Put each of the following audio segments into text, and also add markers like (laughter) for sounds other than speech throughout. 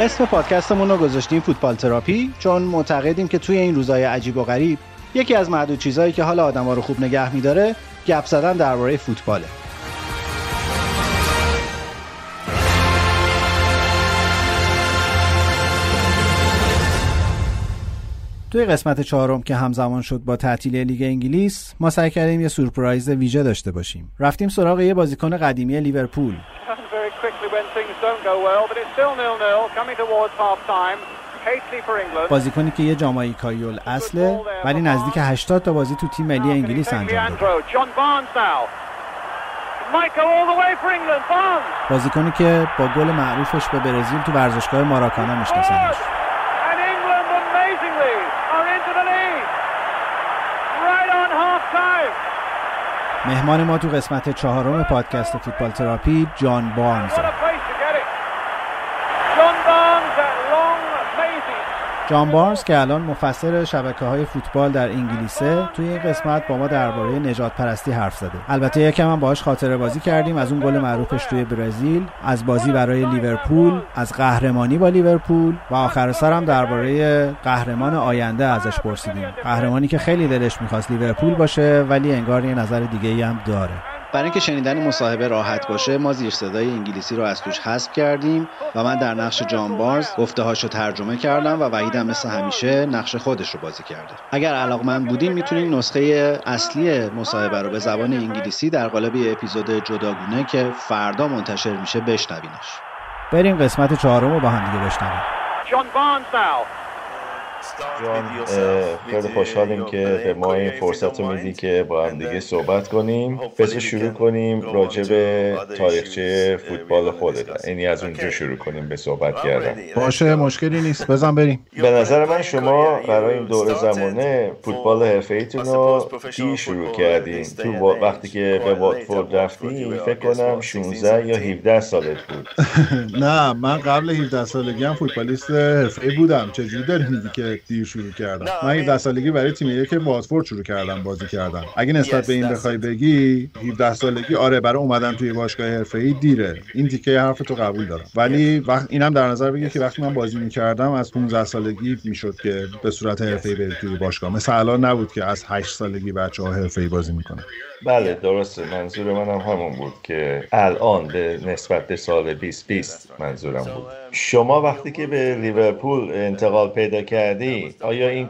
اسم پادکستمون رو گذاشتیم فوتبال تراپی چون معتقدیم که توی این روزهای عجیب و غریب یکی از معدود چیزهایی که حال آدما رو خوب نگه میداره گپ زدن درباره فوتباله. توی قسمت چهارم که همزمان شد با تعطیل لیگ انگلیس ما سعی کردیم یه سورپرایز ویژه داشته باشیم. رفتیم سراغ یه بازیکن قدیمی لیورپول. بازیکنی که یه جامائیکایی اصله ولی نزدیک 80 تا بازی تو تیم ملی انگلیس انجام داده بازیکنی که با گل معروفش به برزیل تو ورزشگاه ماراکانا میشناسنش مهمان ما تو قسمت چهارم پادکست فوتبال تراپی جان بارنز جان بارنز که الان مفسر شبکه های فوتبال در انگلیسه توی این قسمت با ما درباره نجات پرستی حرف زده. البته یکم هم باهاش خاطره بازی کردیم. از اون گل معروفش توی برزیل از بازی برای لیورپول از قهرمانی با لیورپول و آخر سر هم درباره قهرمان آینده ازش پرسیدیم. قهرمانی که خیلی دلش می‌خواست لیورپول باشه ولی انگار یه نظر دیگه هم داره. برای اینکه شنیدن مصاحبه راحت باشه ما زیر صدای انگلیسی رو از توش حذف کردیم و من در نقش جان بارز گفته هاشو ترجمه کردم و وحید هم مثل همیشه نقش خودش رو بازی کرده. اگر علاقمند بودین می‌تونین نسخه اصلی مصاحبه رو به زبان انگلیسی در قالب یه اپیزود جداگونه که فردا منتشر میشه بشنوینش. بریم قسمت چهارم رو با هم دیگه بشنویم. جان خیلی خوشحالیم که به ما این فرصت رو میدی که با هم دیگه صحبت کنیم. بس شروع کنیم راجع به تاریخچه فوتبال خودت. یعنی از اونجا شروع کنیم به صحبت کردن. باشه مشکلی نیست. بزن بریم. (laughs) به نظر من شما برای این دور زمانه فوتبال حرفه ایتون رو دی شروع کردین تو وقتی که به واتفورد رفتی فکر کنم 16 یا 17 سالت بود. (laughs) نه من قبل 17 سالگی هم فوتبالیست حرفه بودم. چجوری داری میگی که دیر شروع کردم. من 17 سالگی برای تیم یک واتفورد شروع کردم بازی کردم. اگه نسبت به این بخوای بگی 17 سالگی آره برای اومدن توی باشگاه حرفه‌ای دیره. این تیکه حرف تو قبول دارم. ولی وقت اینم در نظر بگیر که وقتی من بازی می‌کردم از 15 سالگی می‌شد که به صورت حرفه‌ای بری توی باشگاه. مثل الان نبود که از 8 سالگی بچه‌ها حرفه‌ای بازی می‌کنن. بله درسته. منظور منم همون بود که الان به نسبت به سال 2020 منظورم بود. شما وقتی که به لیورپول انتقال پیدا کردی آیا این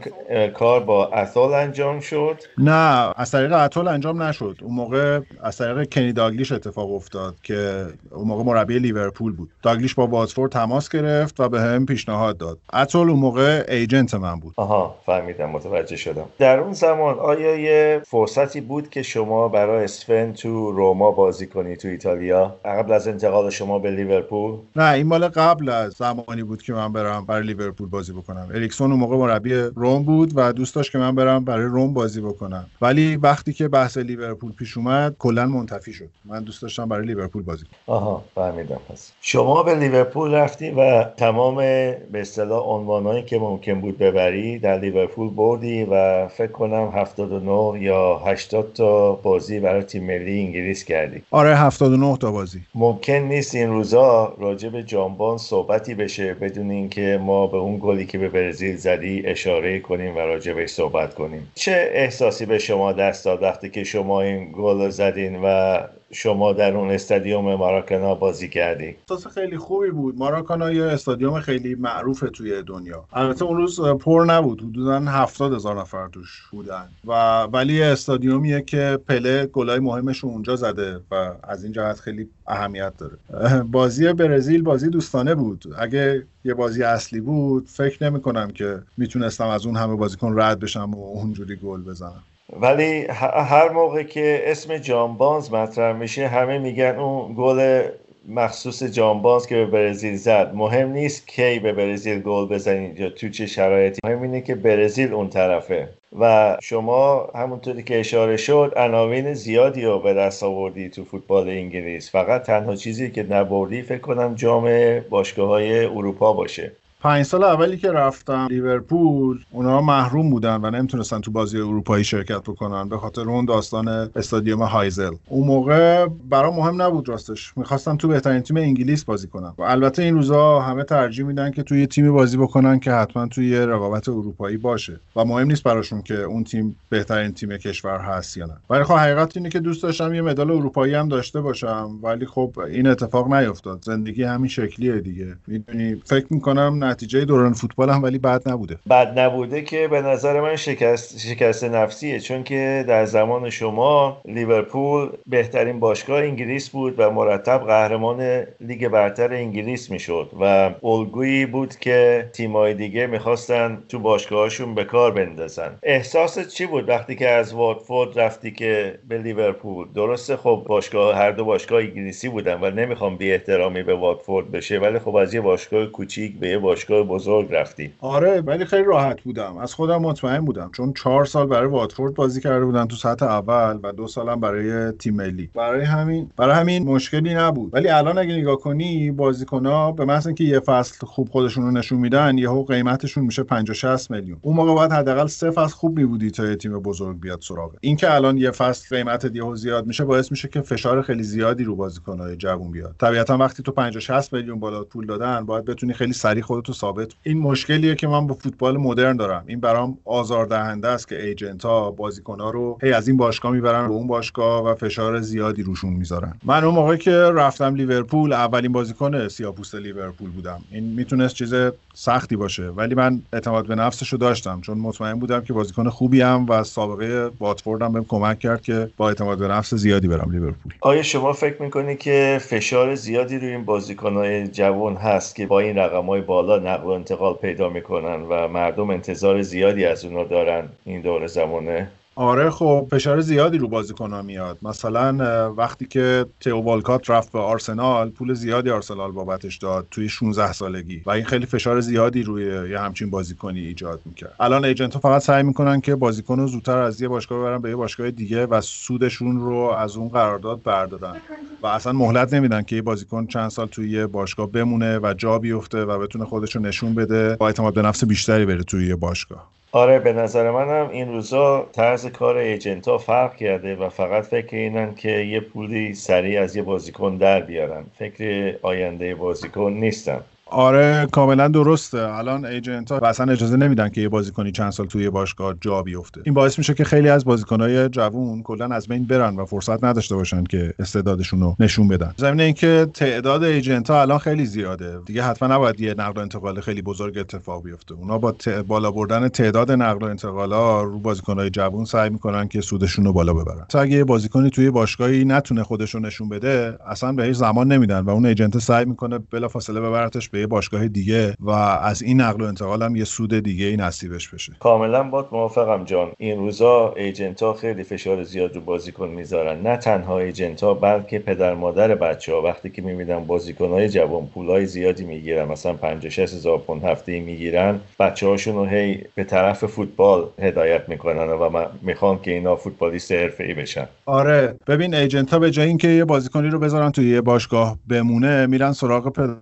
کار با اتول انجام شد؟ نه از طریق اتول انجام نشد. اون موقع از طریق کنی داگلیش اتفاق افتاد که اون موقع مربی لیورپول بود. داگلیش با واتفورد تماس گرفت و به هم پیشنهاد داد. اتول اون موقع ایجنت من بود. آها فهمیدم متوجه شدم. در اون زمان آیا یه فرصتی بود که شما برای اسون تو روما بازی کنی تو ایتالیا؟ قبل از انتقال شما به لیورپول؟ نه این مال قبل از زمانی بود که من برم برای لیورپول بازی بکنم. اریکسون اون موقع مربی روم بود و دوست داشت که من برم برای روم بازی بکنم. ولی وقتی که بحث لیورپول پیش اومد کلا منتفی شد. من دوست داشتم برای لیورپول بازی کنم. آها فهمیدم. پس شما به لیورپول رفتی و تمام به اصطلاح عنوانایی که ممکن بود ببری در لیورپول بردی و فکر کنم 79 یا 80 تا بازی برای تیم ملی انگلیس کردی آره 79 تا بازی. ممکن نیست این روزا راجع به جانبان صحبتی بشه بدون اینکه ما به اون گلی که به برزیل زدی اشاره کنیم و راجع بهش صحبت کنیم. چه احساسی به شما دست داد وقتی که شما این گل زدین و شما در اون استادیوم ماراکانا بازی کردی؟ احساس خیلی خوبی بود. ماراکانا یه استادیوم خیلی معروف توی دنیا. البته اون روز پر نبود. حدودا هفتاد هزار نفر توش بودن. و ولی استادیومیه که پله گلای مهمش اونجا زده و از این جهت خیلی اهمیت داره. بازی برزیل بازی دوستانه بود. اگه یه بازی اصلی بود فکر نمی کنم که می‌تونستم از اون همه بازیکن رد بشم و اونجوری گل بزنم. ولی هر موقع که اسم جانبانز مطرح میشه همه میگن اون گل مخصوص جانبانز که به برزیل زد. مهم نیست کی به برزیل گل بزنید یا تو چه شرایطی. مهم اینه که برزیل اون طرفه. و شما همونطوری که اشاره شد عناوین زیادی رو به دست آوردی تو فوتبال انگلیس. فقط تنها چیزی که نبردی فکر کنم جام باشگاه های اروپا باشه. پنج سال اولی که رفتم لیورپول اونا محروم بودن و نمی‌تونستن تو بازی اروپایی شرکت بکنن به خاطر اون داستان استادیوم هایزل. اون موقع برام مهم نبود راستش. می‌خواستم تو بهترین تیم انگلیس بازی کنم. و البته این روزا همه ترجیح میدن که توی تیمی بازی بکنن که حتما توی رقابت اروپایی باشه و مهم نیست براشون که اون تیم بهترین تیم کشور هست یا نه. ولی خب حقیقت اینه که دوست داشتم یه مدال اروپایی هم داشته باشم ولی خب این اتفاق نیفتاد زندگی همین شکلیه دیگه. می‌دونی فکر می‌کنم نتیجه دوران فوتبال هم ولی بد نبوده. بد نبوده که به نظر من شکست شکست نفسیه. چون که در زمان شما لیورپول بهترین باشگاه انگلیس بود و مرتب قهرمان لیگ برتر انگلیس می‌شد و الگویی بود که تیمای دیگه می‌خواستن تو باشگاهشون به کار بندازن. احساس چی بود وقتی که از واتفورد رفتی که به لیورپول؟ درسته خب باشگاه هر دو باشگاه انگلیسی بودن و نمی‌خوام بی احترامی به واتفورد بشه ولی خب از یه باشگاه کوچیک به یه بزرگ رفتی آره ولی خیلی راحت بودم. از خودم مطمئن بودم چون چهار سال برای واتفورد بازی کرده بودم تو سطح اول و دو سالم برای تیم ملی. برای همین برای همین مشکلی نبود. ولی الان اگه نگاه کنی بازیکن‌ها به محض اینکه یه فصل خوب خودشون رو نشون میدن یهو قیمتشون میشه 50 60 میلیون. اون موقع باید حداقل سه فصل خوب میبودی تا یه تیم بزرگ بیاد سراغ. این که الان یه فصل قیمت یهو زیاد میشه باعث میشه که فشار خیلی زیادی رو بازیکن‌های جوون بیاد. طبیعتا وقتی تو 50 60 میلیون بالا پول دادن باید بتونی خیلی سریع خودتو ثابت. این مشکلیه که من با فوتبال مدرن دارم. این برام آزاردهنده است که ایجنت ها بازیکن ها رو هی از این باشگاه می‌برن به اون باشگاه و فشار زیادی روشون می‌ذارن. من اون موقعی که رفتم لیورپول اولین بازیکن سیاپوست لیورپول بودم. این می‌تونست چیز سختی باشه ولی من اعتماد به نفسش رو داشتم. چون مطمئن بودم که بازیکن خوبی هم و سابقه واتفورد هم بهم کمک کرد که با اعتماد به نفس زیادی برم لیورپول. آیا شما فکر می‌کنی که فشار زیادی روی این بازیکنهای جوان هست که با این رقمهای بالا نقل و انتقال پیدا می‌کنن و مردم انتظار زیادی از اونا دارن این دور زمانه. آره خب فشار زیادی رو بازیکن‌ها میاد. مثلا وقتی که تئو والکات رفت به آرسنال پول زیادی آرسنال بابتش داد توی 16 سالگی و این خیلی فشار زیادی روی یه همچین بازیکنی ایجاد می‌کرد. الان ایجنت ها فقط سعی می‌کنن که بازیکن رو زودتر از یه باشگاه ببرن به یه باشگاه دیگه و سودشون رو از اون قرارداد بردارن و اصلا مهلت نمیدن که یه بازیکن چند سال توی یه باشگاه بمونه و جا بیفته و بتونه خودش رو نشون بده با اعتماد به نفس بیشتری بره توی یه باشگاه. آره به نظر منم این روزا طرز کار ایجنت ها فرق کرده و فقط فکر اینن که یه پولی سریع از یه بازیکن در بیارن. فکر آینده بازیکن نیستن. آره کاملا درسته. الان ایجنت ها اصلا اجازه نمیدن که یه بازیکنی چند سال توی باشگاه جا بیفته. این باعث میشه که خیلی از بازیکنهای جوون کلا از بین برن و فرصت نداشته باشن که استعدادشون رو نشون بدن. زمین اینکه تعداد ایجنت ها الان خیلی زیاده. دیگه حتما نباید یه نقل و انتقال خیلی بزرگ اتفاق بیفته. اونا با بالا بردن تعداد نقل و انتقال ها رو بازیکنهای جوون سعی می‌کنن که سودشون رو بالا ببرن. تا اگه یه بازیکنی توی باشگاهی نتونه خودش رو نشون بده اصلا بهش زمان نمیدن و اون ایجنت سعی می‌کنه بلافاصله ببرتش به یه باشگاه دیگه و از این نقل و انتقال هم یه سود دیگه ای نصیبش بشه. کاملا با موافقم جان. این روزا ایجنت ها خیلی فشار زیاد رو بازیکن می‌ذارن. نه تنها ایجنت ها بلکه پدر مادر بچه ها وقتی که می‌بینن بازیکن های جوان پولای زیادی می‌گیرن مثلا 50 60 هزار پوند هفته می‌گیرن بچه هاشون رو هی به طرف فوتبال هدایت می‌کنن و می‌خوان که اینا فوتبالیست ای بشن. آره ببین ایجنت ها به جای اینکه یه بازیکنی رو بذارن توی یه باشگاه بمونه میرن سراغ پدر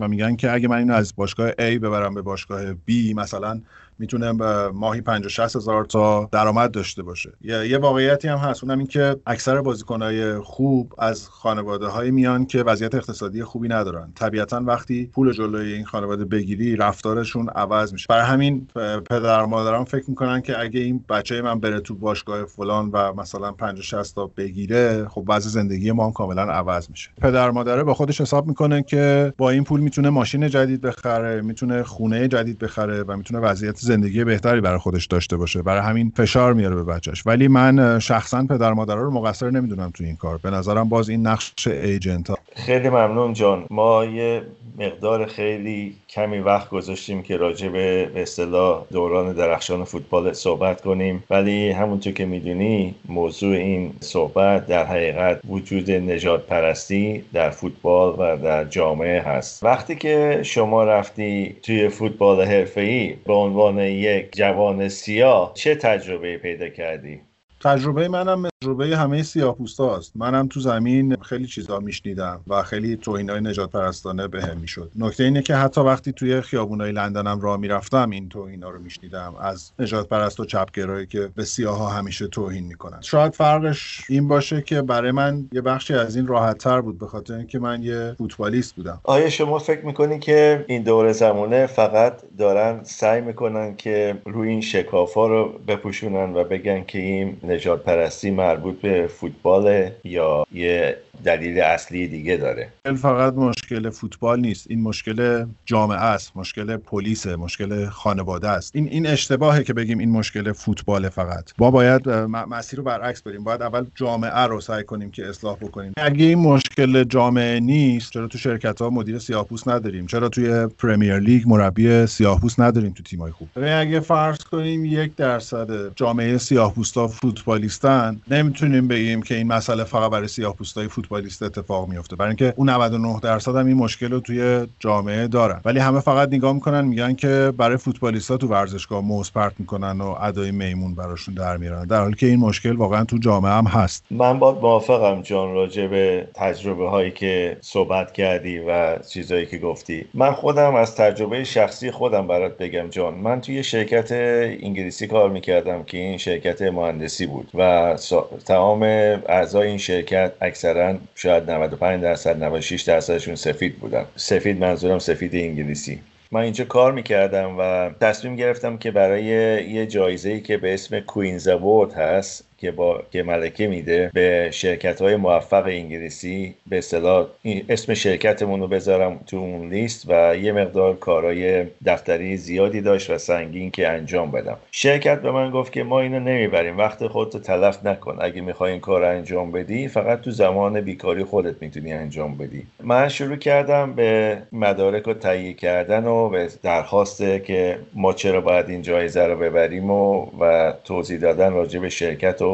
و میگن که اگه من اینو از باشگاه A ببرم به باشگاه B مثلا می‌تونه ماهی 50 60 هزار تا درآمد داشته باشه. یه واقعیتی هم هست. اونم این که اکثر بازیکنهای خوب از خانواده های میان که وضعیت اقتصادی خوبی ندارن. طبیعتا وقتی پول جلوی این خانواده بگیری رفتارشون عوض میشه. برای همین پدر مادران فکر می‌کنن که اگه این بچه من بره تو باشگاه فلان و مثلا 50 60 تا بگیره خب وضع زندگی ما هم کاملا عوض میشه. پدر مادره با خودش حساب می‌کنه که با این پول می‌تونه ماشین جدید بخره می‌تونه خونه جدید بخره و می‌تونه وضعیت زندگی بهتری برای خودش داشته باشه. برای همین فشار میاره به بچهش ولی من شخصا پدر مادرها رو مقصر نمی‌دونم تو این کار. به نظرم باز این نقش ایجنت ها خیلی ممنون جان. ما یه مقدار خیلی کمی وقت گذاشتیم که راجع به اصطلاح دوران درخشان فوتبال صحبت کنیم. ولی همونطور که می‌دونی موضوع این صحبت در حقیقت وجود نجات پرستی در فوتبال و در جامعه هست. وقتی که شما رفتی توی فوتبال حرفه‌ای به عنوان یک جوان سیاه چه تجربه پیدا کردی؟ تجربه منم تجربه همه سیاه است. منم تو زمین خیلی چیزا میشنیدم و خیلی توهینای نجات پرستانه به هم می‌شد. نکته اینه که حتی وقتی توی خیابونای لندنم راه می‌رفتم این توهینا رو میشنیدم. از نجات پرست و چپگرایی که به سیاها همیشه توهین می‌کنن. شاید فرقش این باشه که برای من یه بخشی از این راحت تر بود به خاطر اینکه من یه فوتبالیست بودم. آیا شما فکر می‌کنی که این دور زمانه فقط دارن سعی می‌کنن که روی این شکافا رو بپوشونن و بگن که این نجات پرستی مربوط به فوتبال یا یه دلیل اصلی دیگه داره؟ فقط مشکل فوتبال نیست. این مشکل جامعه است مشکل پلیس مشکل خانواده است. این این اشتباهه که بگیم این مشکل فوتبال فقط. ما باید مسیر رو برعکس بریم. باید اول جامعه رو سعی کنیم که اصلاح بکنیم. اگه این مشکل جامعه نیست چرا تو شرکت ها مدیر سیاهپوست نداریم؟ چرا توی پرمیر لیگ مربی سیاهپوست نداریم تو تیمای خوب؟ اگه فرض کنیم یک درصد جامعه سیاهپوستا فوتبالیستن نمی‌تونیم بگیم که این مسئله فقط برای سیاهپوستای فوتبالیست اتفاق میفته برای اینکه اون 99 درصد هم این مشکل رو توی جامعه دارن. ولی همه فقط نگاه می‌کنن میگن که برای فوتبالیستا تو ورزشگاه موز پرت می‌کنن و ادای میمون براشون در میارن. در حالی که این مشکل واقعا تو جامعه هم هست. من با موافقم جان راجع به تجربه هایی که صحبت کردی و چیزهایی که گفتی. من خودم از تجربه شخصی خودم برات بگم جان. من توی شرکت انگلیسی کار می‌کردم که این شرکت مهندسی بود و تمام اعضای این شرکت اکثرا شاید 95 درصد 96 درصدشون سفید بودن. سفید منظورم سفید انگلیسی. من اینجا کار می‌کردم و تصمیم گرفتم که برای یه جایزه ای که به اسم کوینز اوورد هست که با که ملکه میده به شرکت های موفق انگلیسی به اصطلاح اسم شرکتمون رو بذارم تو اون لیست و یه مقدار کارهای دفتری زیادی داشت و سنگین که انجام بدم. شرکت به من گفت که ما اینو نمی‌بریم وقت خودتو تلف نکن. اگه می‌خوای این کار انجام بدی فقط تو زمان بیکاری خودت می‌تونی انجام بدی. من شروع کردم به مدارک رو تهیه کردن و به درخواست که ما چرا باید این جایزه رو ببریم و, و توضیح دادن راجع به شرکت و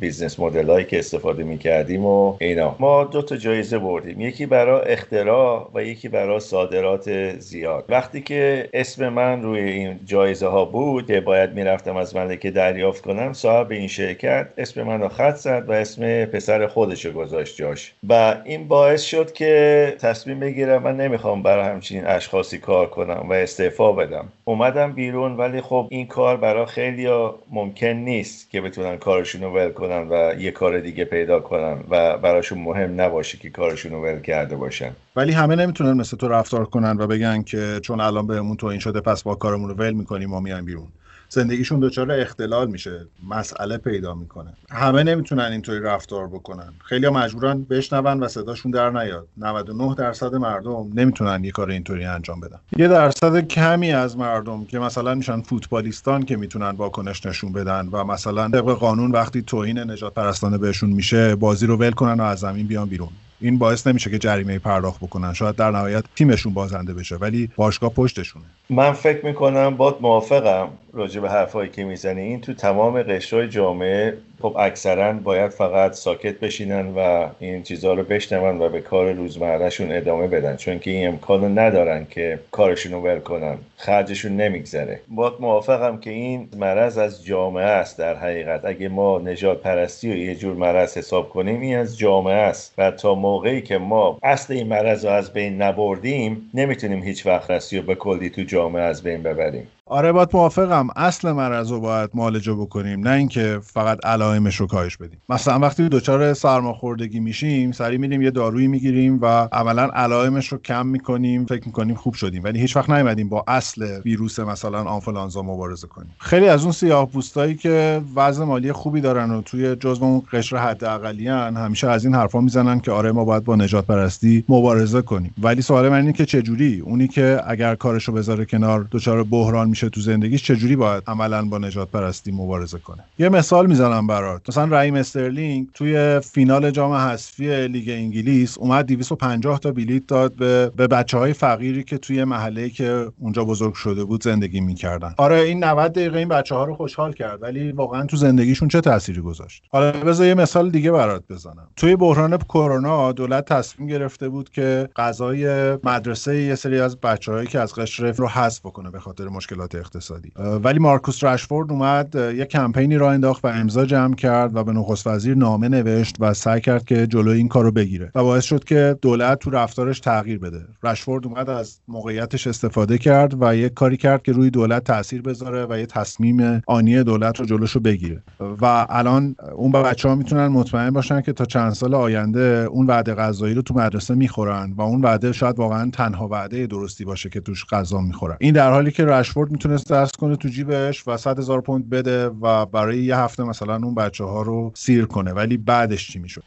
business model هایی که استفاده می کردیم و اینا. ما دو تا جایزه بردیم. یکی برای اختراع و یکی برای صادرات زیاد. وقتی که اسم من روی این جایزه ها بود که باید می‌رفتم از ملکه دریافت کنم صاحب این شرکت اسم من رو خط زد و اسم پسر خودش رو گذاشت جاش. و این باعث شد که تصمیم بگیرم من نمی‌خوام برای همچین اشخاصی کار کنم و استعفا بدم. اومدم بیرون ولی خب این کار برای خیلی ممکن نیست که بتونن کارشون کارشون ول کنن و یه کار دیگه پیدا کنن و براشون مهم نباشه که کارشون رو ول کرده باشن. ولی همه نمی‌تونن مثل تو رفتار کنن و بگن که چون الان بهمون تو این شده پس با کارمون رو ول می‌کنیم و میایم بیرون. زندگیشون دچار اختلال میشه مسئله پیدا می‌کنه. همه نمی‌تونن اینطوری رفتار بکنن. خیلی مجبورن بشنون و صداشون در نیاد. 99 درصد مردم نمی‌تونن یه کار اینطوری انجام بدن. یه درصد کمی از مردم که مثلا میشن فوتبالیستان که می‌تونن واکنش نشون بدن و مثلا طبق قانون وقتی توهین نجات پرستانه بهشون میشه بازی رو ول کنن و از زمین بیان بیرون. این باعث نمیشه که جریمه پرداخت بکنن. شاید در نهایت تیمشون بازنده بشه ولی باشگاه پشتشونه. من فکر می‌کنم باد موافقم راجع به حرفایی که می‌زنی این تو تمام قشرهای جامعه خب اکثرا باید فقط ساکت بشینن و این چیزها رو بشنون و به کار روزمرهشون ادامه بدن. چون که این امکانو ندارن که کارشون رو ول کنن. خرجشون نمیگذره. باید موافقم که این مرض از جامعه است در حقیقت. اگه ما نجات پرستی و یه جور مرض حساب کنیم این از جامعه است. و تا موقعی که ما اصل این مرض رو از بین نبردیم نمی‌تونیم هیچ وقت رسی و به کلی تو جامعه از بین ببریم. آره باهات موافقم. اصل مرض رو باید معالجه بکنیم نه اینکه فقط علائمش رو کاهش بدیم. مثلا وقتی دچار سرماخوردگی میشیم سری میریم یه دارویی می‌گیریم و عملا علائمش رو کم می‌کنیم فکر می‌کنیم خوب شدیم. ولی هیچ وقت نیومدیم با اصل ویروس مثلا آنفولانزا مبارزه کنیم. خیلی از اون سیاه پوستایی که وضع مالی خوبی دارن و توی جزو اون قشر حداقلیان همیشه از این حرفا می‌زنن که آره ما باید با نژاد پرستی مبارزه کنیم. ولی سوال من اینه که چه جوری اونی که اگر کارشو بذاره کنار دچار بحران تو زندگیش چجوری باید عملا با نژاد پرستی مبارزه کنه. یه مثال می‌زنم برات. مثلا رحیم استرلینگ توی فینال جام حذفی لیگ انگلیس اومد 250 تا بلیت داد به به بچه های فقیری که توی محله که اونجا بزرگ شده بود زندگی می‌کردن. آره این 90 دقیقه این بچه ها رو خوشحال کرد ولی واقعا تو زندگیشون چه تأثیری گذاشت؟ حالا بذار یه مثال دیگه برات بزنم. توی بحران کرونا دولت تصمیم گرفته بود که غذای مدرسه یه سری از بچههایی که از قشر رو حذف بکنه به خاطر مشکلات اقتصادی. ولی مارکوس رشفورد اومد یه کمپینی را انداخت و امضا جمع کرد و به نخست وزیر نامه نوشت و سعی کرد که جلوی این کارو بگیره و باعث شد که دولت تو رفتارش تغییر بده. رشفورد اومد از موقعیتش استفاده کرد و یه کاری کرد که روی دولت تاثیر بذاره و یه تصمیم آنی دولت رو جلوشو بگیره. و الان اون بچه ها می‌تونن مطمئن باشن که تا چند سال آینده اون وعده غذایی رو تو مدرسه می‌خورن و اون وعده شاید واقعا تنها وعده درستی باشه که توش غذا می‌خورن. این در حالی که رشفورد می‌تونست دست کنه تو جیبش و 100 هزار پوند بده و برای یه هفته مثلا اون بچه ها رو سیر کنه. ولی بعدش چی می‌شد؟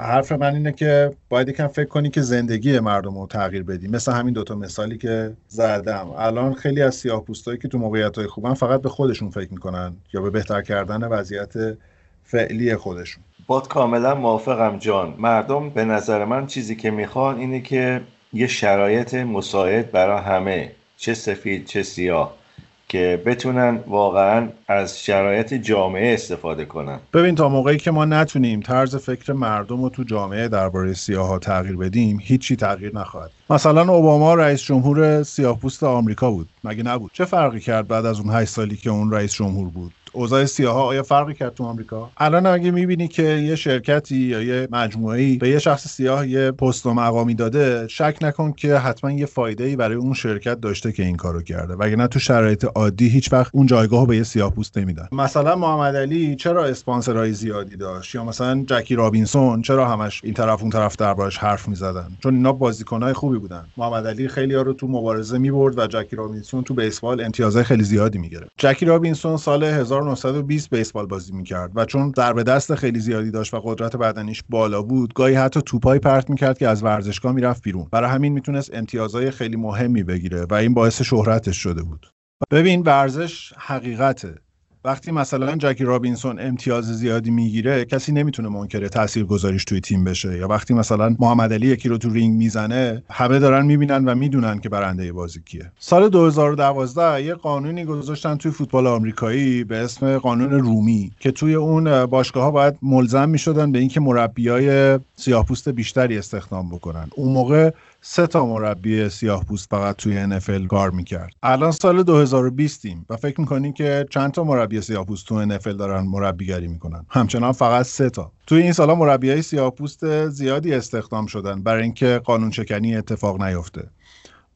حرف من اینه که باید یکم فکر کنی که زندگی مردم رو تغییر بدی. مثل همین دوتا مثالی که زدم. الان خیلی از سیاه پوستایی که تو موقعیت های خوبن فقط به خودشون فکر می‌کنن یا به بهتر کردن وضعیت فعلی خودشون. باد کاملا موافقم جان. مردم به نظر من چیزی که می‌خوان اینه که یه شرایط مساعد برای همه. چه سفید چه سیاه. که بتونن واقعا از شرایط جامعه استفاده کنن. ببین تا موقعی که ما نتونیم طرز فکر مردم رو تو جامعه درباره سیاها تغییر بدیم هیچی تغییر نخواهد. مثلا اوباما رئیس جمهور سیاهپوست آمریکا بود. مگه نبود؟ چه فرقی کرد بعد از اون 8 سالی که اون رئیس جمهور بود؟ اوضاع سیاها آیا فرقی کرد تو آمریکا؟ الان اگه می‌بینی که یه شرکتی یا یه مجموعه به یه شخص سیاه یه پست و مقامی داده شک نکن که حتما یه فایده ای برای اون شرکت داشته که این کارو کرده. وگرنه تو شرایط عادی هیچ وقت اون جایگاه به یه سیاه پوست نمیدن. مثلا محمد علی چرا اسپانسرای زیادی داشت؟ یا مثلا جکی رابینسون چرا همش این طرف اون طرف دربارش حرف می‌زدن؟ چون اینا بازیکنای خوبی بودن. محمد علی خیلی ها رو تو مبارزه می‌برد و جکی رابینسون تو بیسبال امتیازهای خیلی زیادی می‌گرفت. جکی رابینسون سال 1920 بیسبال بازی می‌کرد و چون ضربه دست خیلی زیادی داشت و قدرت بدنیش بالا بود گاهی حتی توپای پرت می‌کرد که از ورزشگاه می‌رفت بیرون. برای همین می‌تونست امتیازهای خیلی مهمی بگیره و این باعث شهرتش شده بود. ببین ورزش حقیقته. وقتی مثلا جکی رابینسون امتیاز زیادی می‌گیره کسی نمی‌تونه منکر تاثیر گذاریش توی تیم بشه. یا وقتی مثلا محمد علی یکی رو تو رینگ می‌زنه همه دارن می‌بینن و می‌دونن که برنده بازی کیه. سال 2012 یه قانونی گذاشتن توی فوتبال آمریکایی به اسم قانون رونی که توی اون باشگاه ها باید ملزم می‌شدن به اینکه مربیای سیاهپوست بیشتری استخدام بکنن. اون موقع سه تا مربی سیاه پوست فقط توی NFL کار می‌کرد. الان سال 2020 ایم و فکر می‌کنین که چند تا مربی سیاه پوست تو NFL دارن مربیگری می‌کنن؟ همچنان فقط سه تا. توی این سالا مربی های سیاه پوست زیادی استخدام شدن برای اینکه قانون شکنی اتفاق نیفته.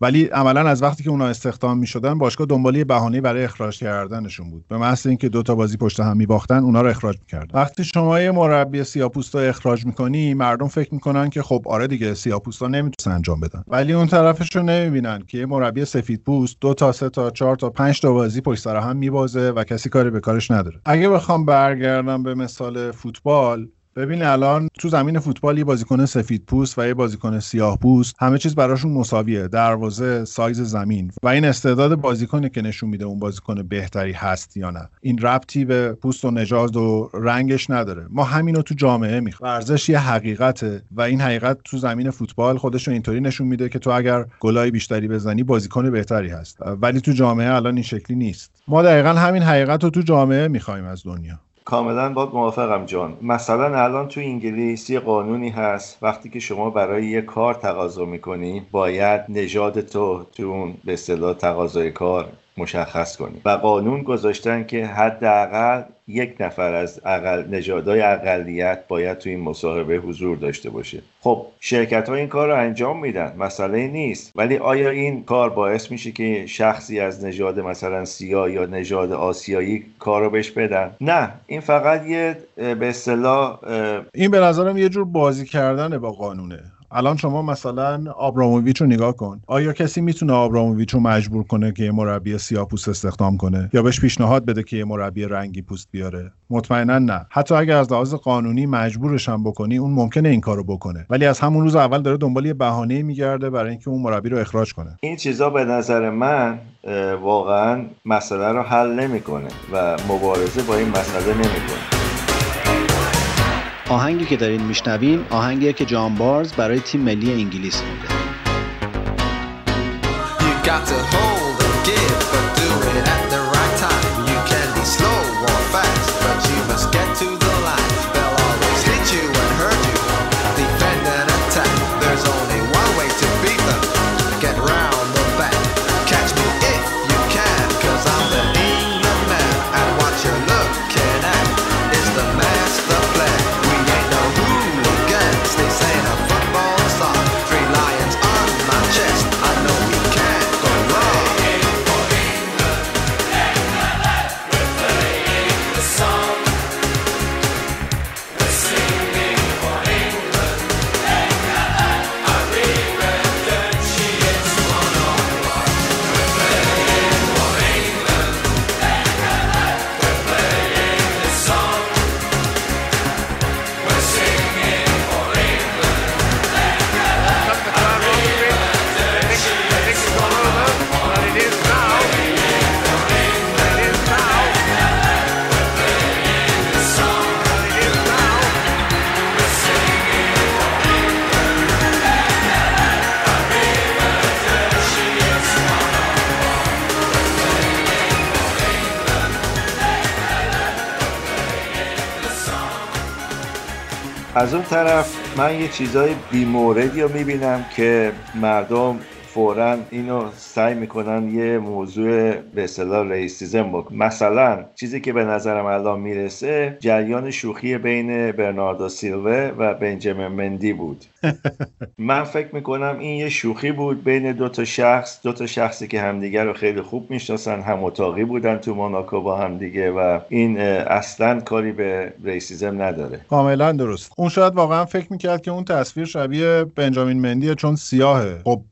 ولی عملا از وقتی که اونا استخدام می‌شدن باشگاه دنبال یه بهانه برای اخراج کردنشون بود. به محض اینکه دو تا بازی پشت هم میباختن اونا رو اخراج می‌کردن. وقتی شما یه مربی سیاپوستا اخراج می‌کنی مردم فکر می‌کنن که خب آره دیگه سیاپوستا نمی‌تونن انجام بدن. ولی اون طرفش رو نمی‌بینن که یه مربی سفید پوست دو تا سه تا چهار تا پنج تا بازی پشت سر هم میبازه و کسی کاری به کارش نداره. اگه بخوام برگردم به مثال فوتبال ببین الان تو زمین فوتبال یه بازیکن سفید پوست و یه بازیکن سیاه پوست همه چیز براشون مساویه دروازه سایز زمین. و این استعداد بازیکنه که نشون میده اون بازیکن بهتری هست یا نه. این ربطی به پوست و نژاد و رنگش نداره. ما همینو تو جامعه می‌خوایم ورزش یه حقیقته و این حقیقت تو زمین فوتبال خودش رو اینطوری نشون میده که تو اگر گلای بیشتری بزنی بازیکن بهتری هست. ولی تو جامعه الان این شکلی نیست. ما دقیقا همین حقیقت رو تو جامعه می‌خوایم از دنیا. کاملا با موافقم جان. مثلا الان تو انگلیس یه قانونی هست وقتی که شما برای یه کار تقاضا می‌کنی باید نژاد تو تو اون به اصطلاح تقاضای کار مشخص کنیم. و قانون گذاشتن که حداقل یک نفر از اقل نژادهای اقلیت باید تو این مصاحبه حضور داشته باشه. خب شرکت ها این کار رو انجام میدن. مسئله نیست. ولی آیا این کار باعث میشه که شخصی از نژاد مثلا سیاه یا نژاد آسیایی کار رو بهش بدن؟ نه. این فقط یه به اصطلاح این به نظرم یه جور بازی کردن با قانونه. الان شما مثلا آبراموویچ رو نگاه کن. آیا کسی می‌تونه آبراموویچ رو مجبور کنه که یه مربی سیاه پوست استخدام کنه؟ یا بهش پیشنهاد بده که یه مربی رنگی پوست بیاره؟ مطمئنا نه. حتی اگر از لحاظ قانونی مجبورش هم بکنی اون ممکنه این کارو بکنه. ولی از همون روز اول داره دنبال یه بهانه میگرده برای اینکه اون مربی رو اخراج کنه. این چیزا به نظر من واقعا مسئله رو حل نمی‌کنه و مبارزه با این مسئله نمی‌کنه. آهنگی که دارین میشنوین آهنگیه که جان بارز برای تیم ملی انگلیس خونده از اون طرف من یه چیزای بیموردی رو می‌بینم که مردم فورا اینو سعی می‌کنن یه موضوع به اصطلاح ریسیزم بکن مثلا چیزی که به نظرم الان می‌رسه جریان شوخی بین برناردو سیلوه و بنجامین مندی بود. من فکر می‌کنم این یه شوخی بود بین دو تا شخص دو تا شخصی که همدیگه رو خیلی خوب می‌شناسن هم اتاقی بودن تو موناکو با همدیگه و این اصلا کاری به ریسیزم نداره. کاملا درست. اون شاید واقعا فکر می‌کرد که اون تصویر شبیه بنجامین مندیه چون سیاهه. خب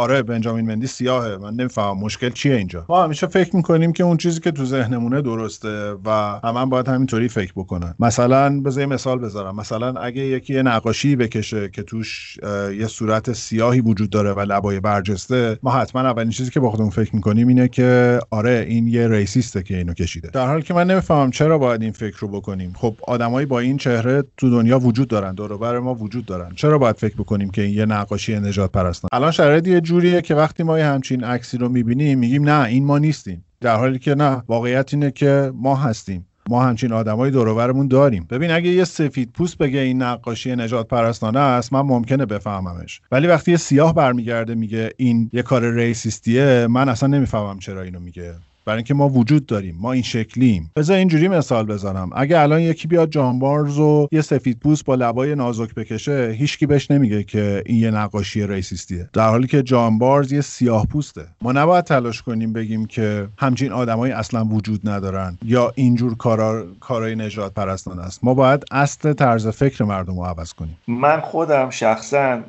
آره بنجامین مندی سیاهه. من نمی‌فهمم مشکل چیه اینجا. ما همیشه فکر می‌کنیم که اون چیزی که تو ذهنمونه درسته و همه باید همینطوری فکر بکنن. مثلا بذار مثال بذارم. مثلا اگه یکی یه نقاشی بکشه که توش یه صورت سیاهی وجود داره و لبای برجسته ما حتما اولین چیزی که با خودمون فکر می‌کنیم اینه که آره این یه ریسیسته که اینو کشیده. در حالی که من نمی‌فهمم چرا باید این فکر رو بکنیم. خب آدمایی با این چهره تو دنیا وجود دارن دور ما وجود دارن. چرا باید فکر بکنیم که این یه نقاشی نجات پرستان الان شرایط جوریه که وقتی ما یه همچین عکسی رو می‌بینیم میگیم نه این ما نیستیم. در حالی که نه واقعیت اینه که ما هستیم. ما همچین آدمای دورورمون داریم. ببین اگه یه سفید پوست بگه این نقاشی نجات پرستانه است من ممکنه بفهممش. ولی وقتی یه سیاه برمیگرده میگه این یه کار ریسیستیه من اصلا نمی‌فهمم چرا اینو میگه. برای اینکه ما وجود داریم ما این شکلیم. بذار اینجوری مثال بزنم. اگه الان یکی بیاد جانبارز و یه سفید پوست با لبای نازک بکشه هیچکی بهش نمیگه که این یه نقاشی ریسیستیه. در حالی که جانبارز یه سیاه پوسته. ما نباید تلاش کنیم بگیم که همچین آدمایی اصلا وجود ندارن یا اینجور کارا کارای نجات پرستان است. ما باید اصل طرز فکر مردم رو عوض کنیم. من خودم شخصا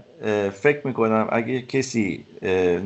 فکر می‌کنم اگه کسی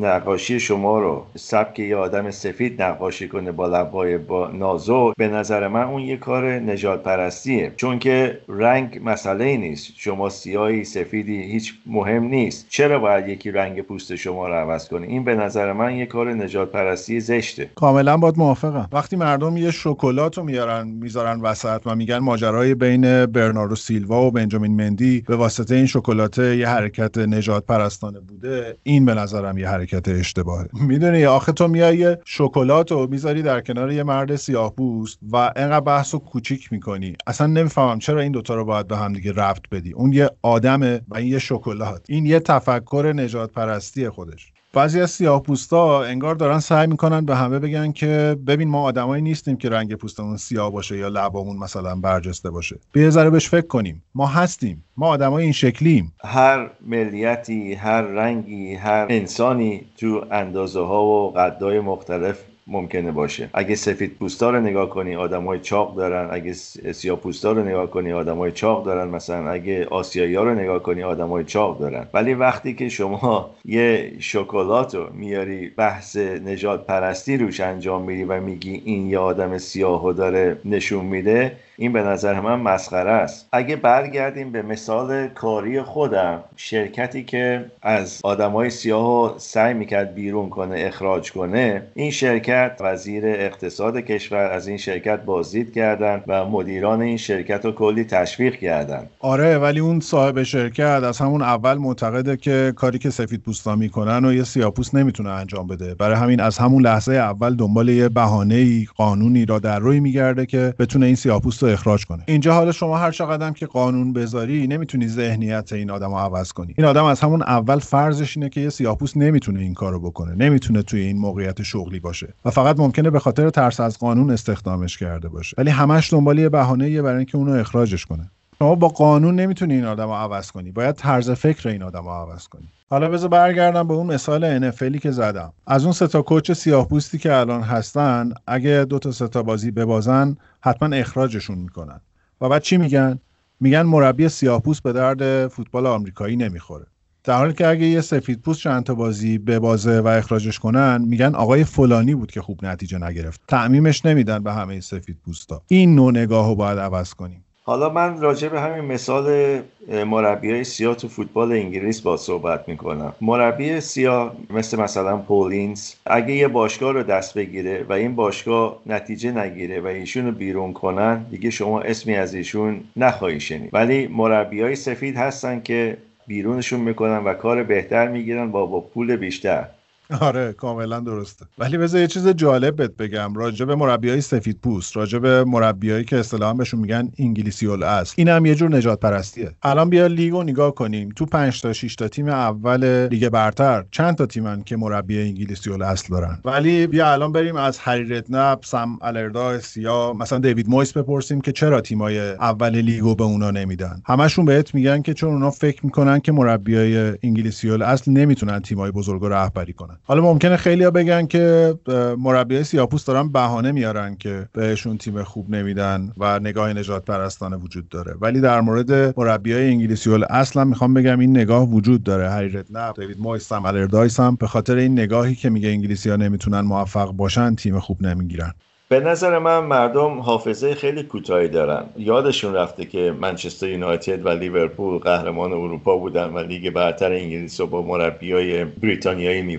نقاشی شما رو سبک یه آدم سفید نقاشی کنه با لبای با نازو به نظر من اون یه کار نجات پرستیه چون که رنگ مسئله نیست. شما سیاهی سفیدی هیچ مهم نیست. چرا باید یکی رنگ پوست شما رو عوض کنه؟ این به نظر من یه کار نجات پرستی زشته. کاملا باید موافقم. وقتی مردم یه شکلات رو میارن می‌ذارن وسط و میگن ماجرای بین برناردو سیلوا و بنجامین مندی به واسطه این شکلات یه حرکت نجات پرستانه بوده این به نظرم یه حرکت اشتباهه. می‌دونی آخه تو میای یه شکلات رو می‌ذاری در کنار یه مرد سیاه پوست و انقدر بحث رو کوچیک می‌کنی. اصلا نمی‌فهمم چرا این دوتا رو باید به هم دیگه ربط بدی. اون یه آدمه و این یه شکلات. این یه تفکر نجات پرستی خودش. بعضی از سیاه پوستا انگار دارن سعی می‌کنن به همه بگن که ببین ما آدمایی نیستیم که رنگ پوستمون سیاه باشه یا لبامون مثلا برجسته باشه. بیا ذره بهش فکر کنیم. ما هستیم. ما آدمای این شکلیم. هر ملیتی هر رنگی هر انسانی تو اندازه ها و قدای مختلف ممکنه باشه. اگه سفید پوستا رو نگاه کنی های چاق دارن. اگه سیاه پوستا رو نگاه کنی های چاق دارن. مثلا اگه آسیایی ها رو نگاه کنی های چاق دارن. ولی وقتی که شما یه شکلات رو میاری بحث نجات پرستی روش انجام میدی و میگی این یه آدم سیاه داره نشون میده این به نظر من مسخره است. اگه برگردیم به مثال کاری خودم شرکتی که از آدمای سیاه سعی می‌کرد بیرون کنه اخراج کنه این شرکت وزیر اقتصاد کشور از این شرکت بازدید کردن و مدیران این شرکت رو کلی تشویق کردن. آره ولی اون صاحب شرکت از همون اول معتقده که کاری که سفید پوستا می‌کنن و یه سیاپوست نمی‌تونه انجام بده. برای همین از همون لحظه اول دنبال یه بهانه قانونی را در روی میگرده که بتونه این سیاپوست رو اخراج کنه. اینجا حالا شما هر چقدر که قانون بذاری نمی‌تونی ذهنیت این آدم رو عوض کنی. این آدم از همون اول فرضش اینه که یه سیاه‌پوست نمی‌تونه این کارو بکنه. نمی‌تونه توی این موقعیت شغلی باشه. و فقط ممکنه به خاطر ترس از قانون استخدامش کرده باشه. ولی همش دنبال یه بهانه برای اینکه اونو اخراجش کنه. شما با قانون نمی‌تونی این آدم رو عوض کنی. باید طرز فکر این آدم رو عوض کنی. حالا بذار برگردم به اون مثال NFL که زدم. از اون سه تا کوچ سیاه پوستی که الان هستن اگه دو تا سه تا بازی ببازن حتما اخراجشون می‌کنن. و بعد چی میگن؟ میگن مربی سیاه پوست به درد فوتبال آمریکایی نمی‌خوره. در حالی که اگه یه سفید پوست چند تا بازی ببازه و اخراجش کنن میگن آقای فلانی بود که خوب نتیجه نگرفت. تعمیمش نمیدن به همه سفید پوستا. این نوع نگاه رو باید عوض کنیم. حالا من راجع به همین مثال مربی های سیاه تو فوتبال انگلیس با صحبت می‌کنم. مربی سیاه مثل مثلا پولینز اگه یه باشگاه رو دست بگیره و این باشگاه نتیجه نگیره و ایشون رو بیرون کنن دیگه شما اسمی از ایشون نخواهی شنید. ولی مربی های سفید هستن که بیرونشون می‌کنن و کار بهتر می‌گیرن با با پول بیشتر. آره کاملا درسته. ولی بذار یه چیز جالب بهت بگم. راجع به مربیای سفید پوست راجع به مربیایی که اصطلاحا بهشون میگن انگلیسی است. این هم یه جور نجات پرستیه الان بیا لیگو نگاه کنیم. تو 5 تا 6 تا تیم اول لیگ برتر چند تا تیمن که مربی انگلیسی اصل دارن؟ ولی بیا الان بریم از هری رتنب سم الردا سیا مثلا دیوید مویس بپرسیم که چرا تیمای اول لیگو به اونا نمیدن. همشون بهت میگن که چون اونا فکر می‌کنن که مربیای انگلیسی اصل نمی‌تونن تیمای بزرگ رهبری کنن. حالا ممکنه خیلیا بگن که مربی سیاپوس دارن بهانه میارن که بهشون تیم خوب نمیدن و نگاه نجات پرستانه وجود داره. ولی در مورد مربیای انگلیسی اصلا می‌خوام بگم این نگاه وجود داره. هری ردنپ دیوید مویس هم الردایس هم به خاطر این نگاهی که میگه انگلیسی ها نمی‌تونن موفق باشن تیم خوب نمی‌گیرن. به نظر من مردم حافظه خیلی کوتاهی دارن. یادشون رفته که منچستر یونایتد و لیورپول قهرمان اروپا بودن و لیگ برتر انگلیس رو با مربیای بریتانیایی می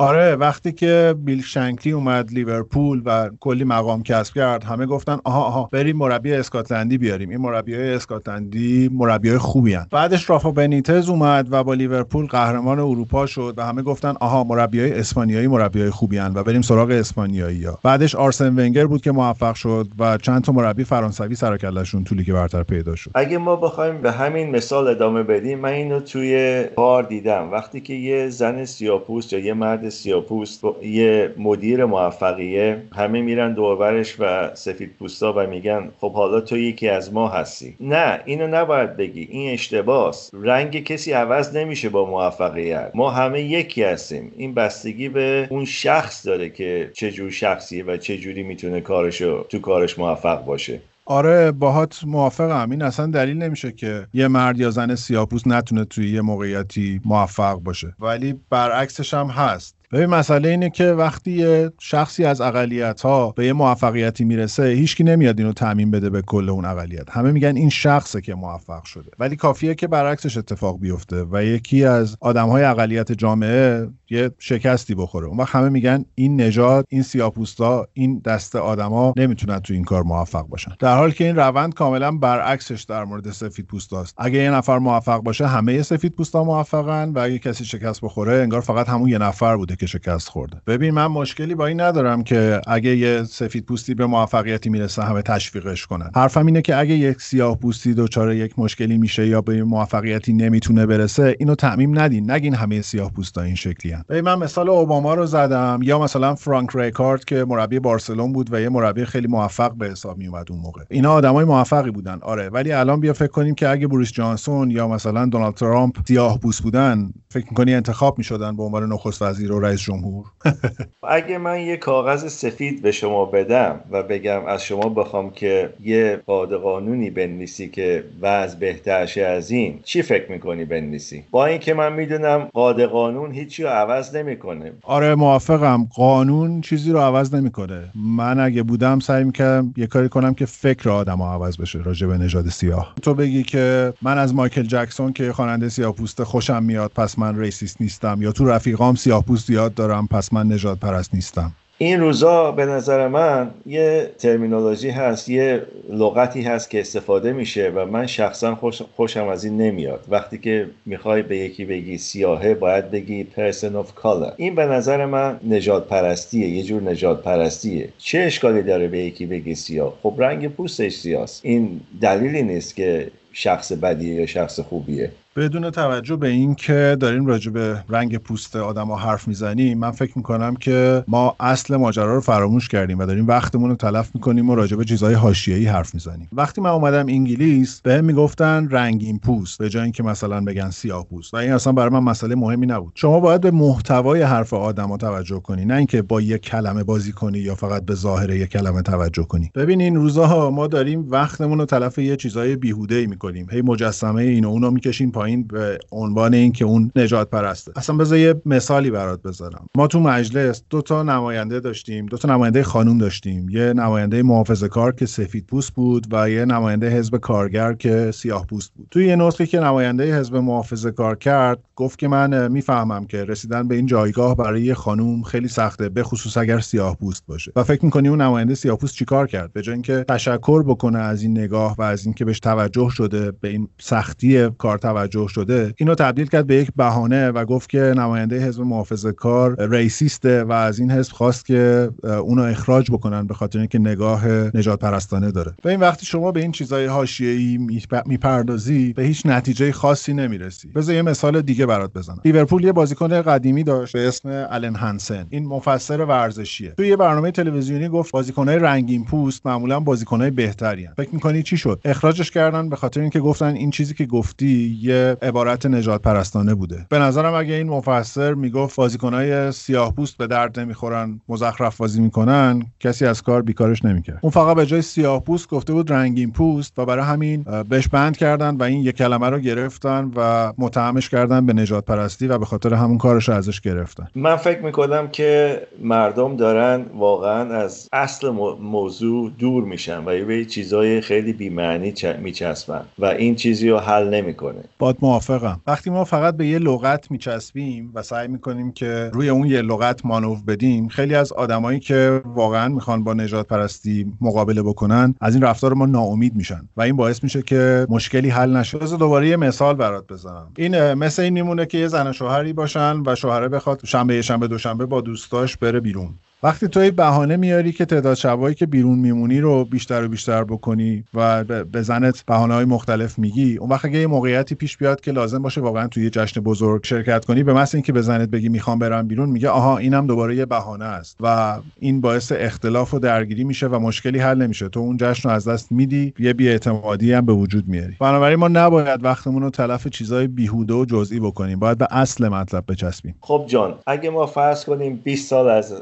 آره وقتی که بیل شنکلی اومد لیورپول و کلی مقام کسب کرد همه گفتن آها آها بریم مربی اسکاتلندی بیاریم. این مربی های اسکاتلندی مربی های خوبی هن. بعدش رافا بنیتز اومد و با لیورپول قهرمان اروپا شد و همه گفتن آها مربی های اسپانیایی مربی های خوبی هن و بریم سراغ اسپانیایی ها. بعدش آرسن ونگر بود که موفق شد و چند تا مربی فرانسوی سر و کلشون تو لیگ برتر پیدا شد. اگه ما بخوایم به همین مثال ادامه بدیم من اینو توی بار دیدم. وقتی که یه زن سیاپوست یا یه مرد سیاپوست یه مدیر موفقیه. همه میرن دوربرش و سفید پوستا و میگن خب حالا تو یکی از ما هستی. نه اینو نباید بگی. این اشتباس. رنگ کسی عوض نمیشه با موفقیت. ما همه یکی هستیم. این بستگی به اون شخص داره که چه جور شخصیه و چه جوری می‌تونه کارشو تو کارش موفق باشه. آره باهات موافقم. این اصلا دلیل نمیشه که یه مرد یا زن سیاپوس نتونه توی یه موقعیتی موفق باشه. ولی برعکسش هم هست. ببین مسئله اینه که وقتی یه شخصی از اقلیت ها به یه موفقیتی می‌رسه هیچکی نمیاد اینو تعمین بده به کل اون اقلیت. همه میگن این شخصه که موفق شده. ولی کافیه که برعکسش اتفاق بیفته و یکی از آدم های اقلیت جامعه یه شکستی بخوره. اون وقت همه میگن این نژاد این سیاپوستا این دست آدما نمی‌تونن تو این کار موفق باشن. در حالی که این روند کاملا برعکسش در مورد سفید پوستاست اگه یه نفر موفق باشه همه سفید پوستا موفقن و اگه کسی شکست بخوره انگار فقط همون یه نفر بوده که شکست خورده. ببین من مشکلی با این ندارم که اگه یه سفید پوستی به موفقیتی می‌رسه همه تشویقش کنن. حرفم اینه که اگه یک سیاه پوستی دچار یک مشکلی میشه یا به موفقیتی نمی‌تونه برسه اینو تعمیم ندین. نگین همه سیاه پوستا این شکلی هم. من مثال اوباما رو زدم. یا مثلا فرانک ریکارد که مربی بارسلون بود و یه مربی خیلی موفق به حساب میومد اون موقع. اینا آدمای موفقی بودن. آره ولی الان بیا فکر کنیم که اگه بوریس جانسون یا مثلا دونالد ترامپ سیاه پوست بودن فکر می‌کنی انتخاب می‌شدن به عنوان نخست وزیر و رئیس جمهور. (laughs) اگه من یه کاغذ سفید به شما بدم و بگم از شما بخوام که یه قاد قانونی بنویسی که وضع بهترشه از این چی فکر می‌کنی بنویسی؟ با اینکه من می‌دونم قاد قانون هیچی رو عوض نمی‌کنه. آره موافقم. قانون چیزی رو عوض نمی‌کنه. من اگه بودم سعی می‌کردم یه کاری کنم که فکر آدم عوض بشه راجع به نژاد سیاه. تو بگی که من از مایکل جکسون که خواننده سیاه پوست خوشم میاد پس من ریسیست نیستم. یا تو رفیقام سیاه پوست زیاد دارم پس من نجات پرست نیستم. این روزا به نظر من یه ترمینولوژی هست یه لغتی هست که استفاده میشه و من شخصا خوش خوشم از این نمیاد. وقتی که می‌خوای به یکی بگی سیاهه باید بگی person of color. این به نظر من نجات پرستیه یه جور نجات پرستیه. چه اشکالی داره به یکی بگی سیاه؟ خب رنگ پوستش سیاست. این دلیلی نیست که شخص بدیه یا شخص خوبیه. بدون توجه به این که داریم راجع به رنگ پوست آدم ها حرف می‌زنیم من فکر می‌کنم که ما اصل ماجرا رو فراموش کردیم و داریم وقتمون رو تلف می‌کنیم و راجع به چیزهای حاشیه‌ای حرف می‌زنیم. وقتی من اومدم انگلیس به می‌گفتن رنگین پوست به جای اینکه مثلا بگن سیاه پوست. و این اصلا برای من مسئله مهمی نبود. شما باید به محتوای حرف آدم ها توجه کنی نه اینکه با یک کلمه بازی کنی یا فقط به ظاهر یک کلمه توجه کنی. ببین این روزها ما داریم وقتمون رو تلف یه چیزای بیهوده ای می‌کنیم. هی مجسمه این اونو می‌کشیم پایین. به عنوان اینکه اون نجات پرسته اصلا بذار یه مثالی برات بذارم. ما تو مجلس دو تا نماینده داشتیم دو تا نماینده خانوم داشتیم. یه نماینده محافظه کار که سفید پوست بود و یه نماینده حزب کارگر که سیاه پوست بود. توی یه نسخه که نماینده حزب محافظه کار کرد گفت که من می‌فهمم که رسیدن به این جایگاه برای یه خانوم خیلی سخته به خصوص اگر سیاه پوست باشه. و فکر می‌کنی اون نماینده سیاه پوست چیکار کرد؟ به جای اینکه تشکر بکنه از این نگاه و از اینکه بهش توجه شده به این سختی کار توجه شده اینو تبدیل کرد به یک بهانه و گفت که نماینده حزب محافظه کار ریسیسته و از این حزب خواست که اونو اخراج بکنن به خاطر اینکه نگاه نجات پرستانه داره. و این وقتی شما به این چیزهای حاشیه‌ای می‌پردازی به هیچ نتیجه خاصی نمی‌رسی. بذار یه مثال دیگه برات بزنم. لیورپول یه بازیکن قدیمی داشت به اسم آلن هانسن. این مفسر ورزشیه. توی یه برنامه تلویزیونی گفت بازیکنهای رنگین پوست معمولا بازیکنهای بهتری فکر می‌کنی چی شد؟ اخراجش کردن به خاطر اینکه گفتن این چیزی که گفتی یه عبارت نجات پرستانه بوده. به نظرم اگه این مفسر می‌گفت بازیکنهای سیاه پوست به درد نمی‌خورن مزخرف بازی می‌کنن کسی از کار بیکارش نمی‌کرد. اون فقط به جای سیاه پوست گفته بود رنگین پوست و برای همین بهش بند کردن و این یک کلمه رو گرفتن و متهمش کردن به نجات پرستی و به خاطر همون کارش ازش گرفتن. من فکر می‌کنم که مردم دارن واقعا از اصل موضوع دور میشن و به چیزای خیلی بی‌معنی میچسبن و این چیزی رو حل نمی‌کنه. باد موافقم. وقتی ما فقط به یه لغت میچسبیم و سعی می‌کنیم که روی اون یه لغت مانور بدیم خیلی از آدمایی که واقعا می‌خوان با نجات پرستی مقابله بکنن از این رفتار ما ناامید میشن و این باعث میشه که مشکلی حل نشه. دوباره یه مثال برات بزنم. این مثل این میمونه که یه زن شوهری باشن و شوهره بخواد شنبه شنبه دوشنبه با دوستاش بره بیرون. وقتی تو بهانه میاری که تعداد شبایی که بیرون میمونی رو بیشتر و بیشتر بکنی و به زنت بهانه های مختلف میگی اون وقت اگه یه موقعیتی پیش بیاد که لازم باشه واقعا توی یه جشن بزرگ شرکت کنی به محض اینکه به زنت بگی می‌خوام برم بیرون میگه آها اینم دوباره یه بهانه است و این باعث اختلاف و درگیری میشه و مشکلی حل نمیشه. تو اون جشن رو از دست میدی یه بیاعتمادی هم به وجود میاری. بنابراین ما نباید وقتمون رو تلف چیزای بیهوده و جزئی بکنیم باید به اصل مطلب بچسبیم. خب جان اگه ما فرض کنیم 20 سال از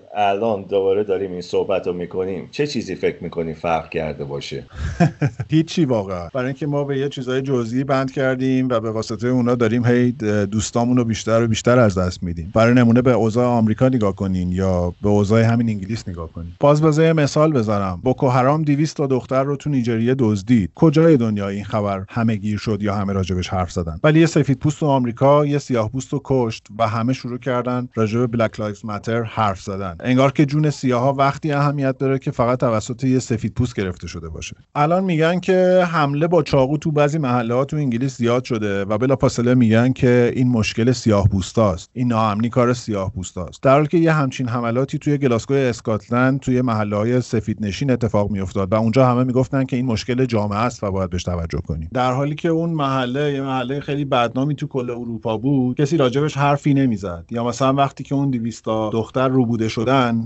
دوباره داریم این صحبت رو می‌کنیم. چه چیزی فکر می‌کنیم فرق کرده باشه؟ (laughs) هیچی واقعا. برای اینکه ما به یه چیزای جزئی بند کردیم و به واسطه اونا داریم هی دوستامون رو بیشتر و بیشتر از دست میدیم. برای نمونه به اوضاع آمریکا نگاه کنین یا به اوضاع همین انگلیس نگاه کنین. باز بذار مثال بزنم. بوکو حرام 200 تا دختر رو تو نیجریه دزدید. کجای دنیا این خبر همه گیر شد یا همه راجبش حرف زدن؟ ولی یه سفید پوست تو آمریکا یه سیاه پوست رو کشت و همه شروع کردن راجب Black Lives Matter حرف زدن. انگار که جون سیاها وقتی اهمیت داره که فقط توسط یه سفید پوست گرفته شده باشه. الان میگن که حمله با چاقو تو بعضی محله تو انگلیس زیاد شده و بلافاصله میگن که این مشکل سیاه پوستاست این ناامنی کار سیاه پوستاست در حالی که یه همچین حملاتی توی گلاسگو اسکاتلند توی محله های سفید نشین اتفاق میافتاد و اونجا همه می‌گفتن که این مشکل جامعه است و باید بهش توجه کنیم. در حالی که اون محله یه محله خیلی بدنامی تو کل اروپا بود کسی راجبش حرفی نمی‌زد. یا مثلا وقتی که اون 200 دختر روبوده شدن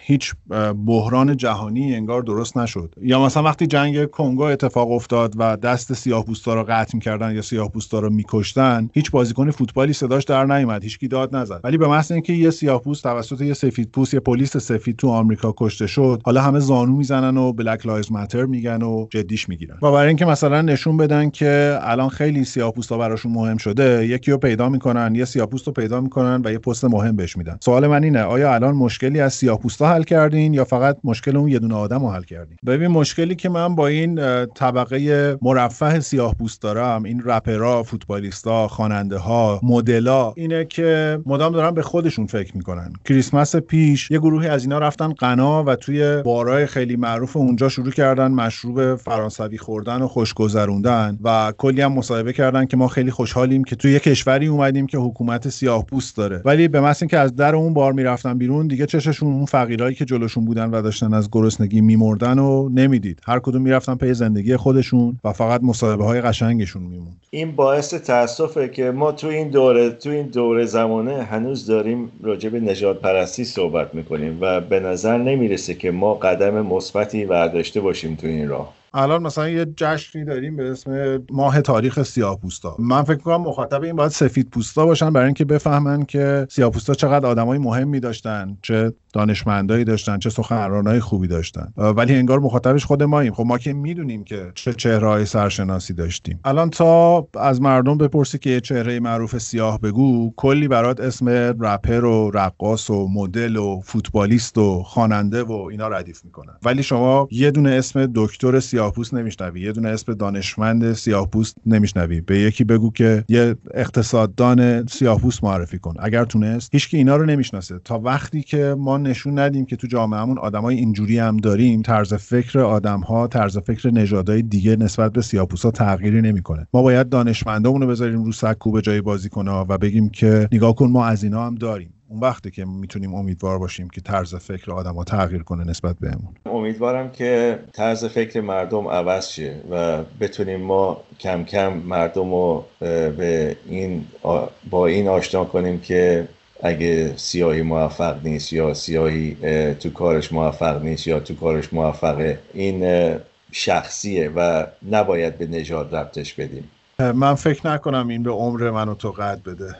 هیچ بحران جهانی انگار درست نشد. یا مثلا وقتی جنگ کنگو اتفاق افتاد و دست سیاه‌پوستا رو قطع می‌کردن یا سیاه‌پوستا رو میکشتن هیچ بازیکن فوتبالی صداش در نیومد هیچکی داد نزد. ولی به محض اینکه یه سیاه‌پوست توسط یه سفیدپوست یه پلیس سفید تو آمریکا کشته شد حالا همه زانو می‌زنن و Black Lives Matter میگن و جدیش می‌گیرن. و برای اینکه مثلا نشون بدن که الان خیلی سیاه‌پوستا براشون مهم شده یکی رو پیدا می‌کنن یه سیاه‌پوست رو پیدا می‌کنن و یه پست مهم بهش میدن. سوال من اینه آیا الان مشکلی از سیاه‌پوستا حل کردین یا فقط مشکل اون یه دونه آدم رو حل کردین؟ ببین مشکلی که من با این طبقه مرفه سیاه پوست دارم این رپرها فوتبالیستا خواننده ها مدلا اینه که مدام دارن به خودشون فکر می‌کنن. کریسمس پیش یه گروهی از اینا رفتن غنا و توی بارای خیلی معروف اونجا شروع کردن مشروب فرانسوی خوردن و خوش گذروندن و کلی هم مصاحبه کردن که ما خیلی خوشحالیم که توی یه کشوری اومدیم که حکومت سیاه پوست داره. ولی به محض اینکه از در اون بار می‌رفتن بیرون دیگه چششون اون فقیرایی که جلوشون بودن و داشتن از گرسنگی میمردن و نمی‌دید. هر کدوم می‌رفتن پی زندگی خودشون و فقط مصاحبه های قشنگشون میموند. این باعث تاسفه که ما تو این دوره تو این دوره زمانه هنوز داریم راجع به نجات پرستی صحبت می‌کنیم و به نظر نمی‌رسه که ما قدم مثبتی برداشته باشیم تو این راه. الان مثلا یه جشنی داریم به اسم ماه تاریخ سیاه پوستا. من فکر کنم مخاطب این باید سفید پوستا باشن برای اینکه بفهمن که سیاه پوستا چقدر آدمای مهمی داشتن چه دانشمندایی داشتن چه سخنرانای خوبی داشتن. ولی انگار مخاطبش خود ماییم. خب ما که می‌دونیم که چه چهرههای سرشناسی داشتیم. الان تا از مردم بپرسی که یه چهره معروف سیاه بگو کلی برات اسم رپر و رقاص و مدل و فوتبالیست و خواننده و اینا ردیف می‌کنن. ولی شما یه دونه اسم دکتر سیاهپوست نمیشنوی. یه دونه اسم دانشمند سیاهپوست نمیشنوی. به یکی بگو که یه اقتصاددان سیاهپوست معرفی کن. اگر تونست هیچکی اینا رو نمی‌شناسه. تا وقتی که ما نشون ندیم که تو جامعهمون آدمای اینجوری هم داریم طرز فکر آدم ها طرز فکر نژادهای دیگه نسبت به سیاه‌پوستا تغییری نمی‌کنه. ما باید دانشمندامون رو بذاریم رو سکو به جای بازیکن‌ها و بگیم که نگاه کن ما از اینا هم داریم. اون وقتی که می‌تونیم امیدوار باشیم که طرز فکر آدم ها تغییر کنه نسبت بهمون. امیدوارم که طرز فکر مردم عوض شه و بتونیم ما کم کم مردم رو به این با این آشنا کنیم که اگه سیاهی موفق نیست یا سیاهی تو کارش موفق نیست یا تو کارش موفقه این شخصیه و نباید به نژاد ربطش بدیم. من فکر نکنم این به عمر منو تو قد بده.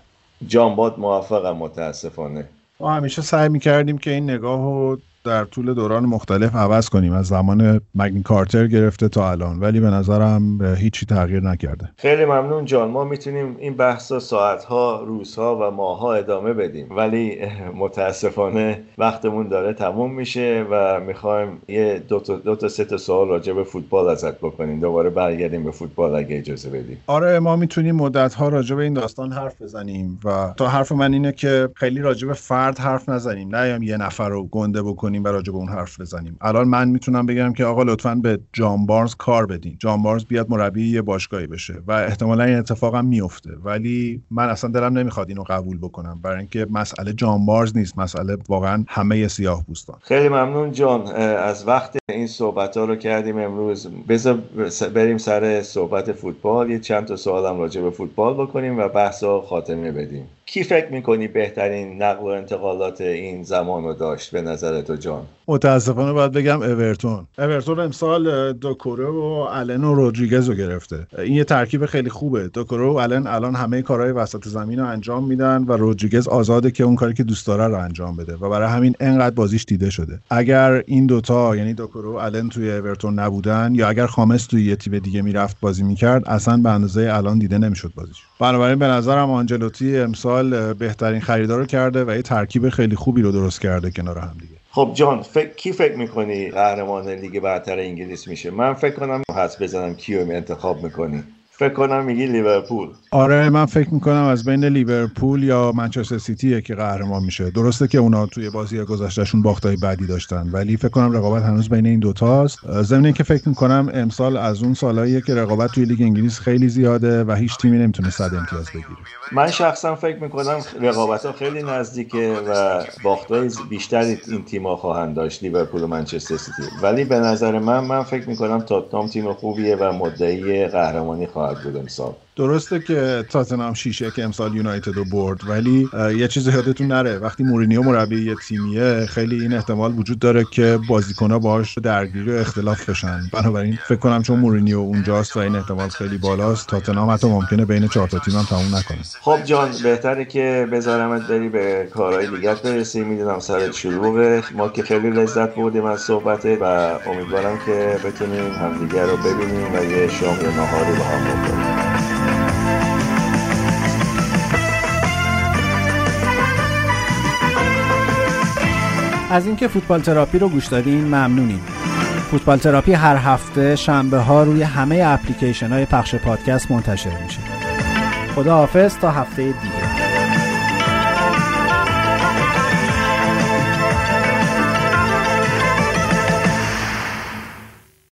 جانباد موفقم متاسفانه. ما همیشه سعی می‌کردیم که این نگاه رو در طول دوران مختلف عوض کنیم. از زمان مگن کارتر گرفته تا الان. ولی به نظرم هیچی تغییر نکرده. خیلی ممنون جان. ما می‌تونیم این بحث ساعتها روزها و ماهها ادامه بدیم. ولی متاسفانه وقتمون داره تموم میشه و می‌خوایم یه دو تا, دو تا سه تا سوال راجع به فوتبال ازت بکنیم. دوباره برگردیم به فوتبال اگه اجازه بدیم. آره ما می‌تونیم مدت ها راجع به این داستان حرف بزنیم. و تا حرف من اینه که خیلی راجع به فرد حرف نزنیم. نه یه نفر رو گنده بکنیم. و راجع به اون حرف بزنیم. الان من می‌تونم بگم که آقا لطفا به جان بارز کار بدین. جان بارز بیاد مربی یه باشگاهی بشه و احتمالا این اتفاق هم میفته. ولی من اصلا دلم نمی‌خواد اینو قبول بکنم. برای اینکه مسئله جان بارز نیست مسئله واقعا همه سیاه پوستان. خیلی ممنون جان. از وقت این صحبت ها رو کردیم امروز. بذار بریم سر صحبت فوتبال. یه چند تا سوالم راجع به فوتبال بکنیم و بحث خاتمه بدیم. کی فکر می‌کنی بهترین نقل و انتقالات این زمان رو داشت به نظر تو جان؟ متاسفانه باید بگم اورتون. اورتون امسال دوکوره و آلن و رودریگز رو گرفته. این یه ترکیب خیلی خوبه. دوکوره و آلن الان همه کارهای وسط زمین رو انجام میدن و رودریگز آزاده که اون کاری که دوست داره رو انجام بده و برای همین انقدر بازیش دیده شده. اگر این دوتا یعنی دوکوره و آلن توی اورتون نبودن یا اگر خامس توی یه تیم دیگه می‌رفت بازی می‌کرد اصلا به اندازه الان دیده نمی‌شد بازیش. بنابراین به نظرم آنجلوتی امسال بهترین خریدا رو کرده و یه ترکیب خیلی خوبی رو درست کرده کنار هم دیگه. خب جان فکر کی فکر می‌کنی قهرمان لیگ برتر انگلیس میشه؟ من فکر کنم حس بزنم کیو انتخاب می‌کنی. فکر کنم میگی لیورپول. آره من فکر می‌کنم از بین لیورپول یا منچستر سیتی که قهرمان میشه. درسته که اونا توی بازی گذشتهشون باختای بدی داشتن ولی فکر کنم رقابت هنوز بین این دوتاست ضمن که فکر می‌کنم امسال از اون سالهاییه که رقابت توی لیگ انگلیس خیلی زیاده و هیچ تیمی نمی‌تونه صد امتیاز بگیره. من شخصا فکر می‌کنم رقابت ها خیلی نزدیکه و باختای بیشتری این تیم‌ها خواهند داشت لیورپول و منچستر سیتی. ولی به نظر من من فکر می‌کنم تاتنام تیم خوبیه و مدعی قهرمانی خواهد بود امسال درسته که تاتنهام شیشه که امسال یونایتد رو برد ولی یه چیز یادتون نره. وقتی مورینیو مربی یه تیمیه خیلی این احتمال وجود داره که بازیکن‌ها باهاش درگیری و اختلاف بشن. بنابراین فکر کنم چون مورینیو اونجاست و این احتمال خیلی بالاست تاتنهام حتی ممکنه بین چهار تا تیم هم تموم نکنه. خب جان بهتره که بذارمت بری به کارهای دیگه برسی. می‌دونم سرت شروعه ما که خیلی لذت بردیم از صحبته و امیدوارم که بتونیم همدیگه رو ببینیم و یه شام یا نهاری با هم بکنیم. از اینکه فوتبال تراپی رو گوش دادین ممنونیم. فوتبال تراپی هر هفته شنبه ها روی همه اپلیکیشن های پخش پادکست منتشر میشه. خدا حافظ تا هفته دیگه.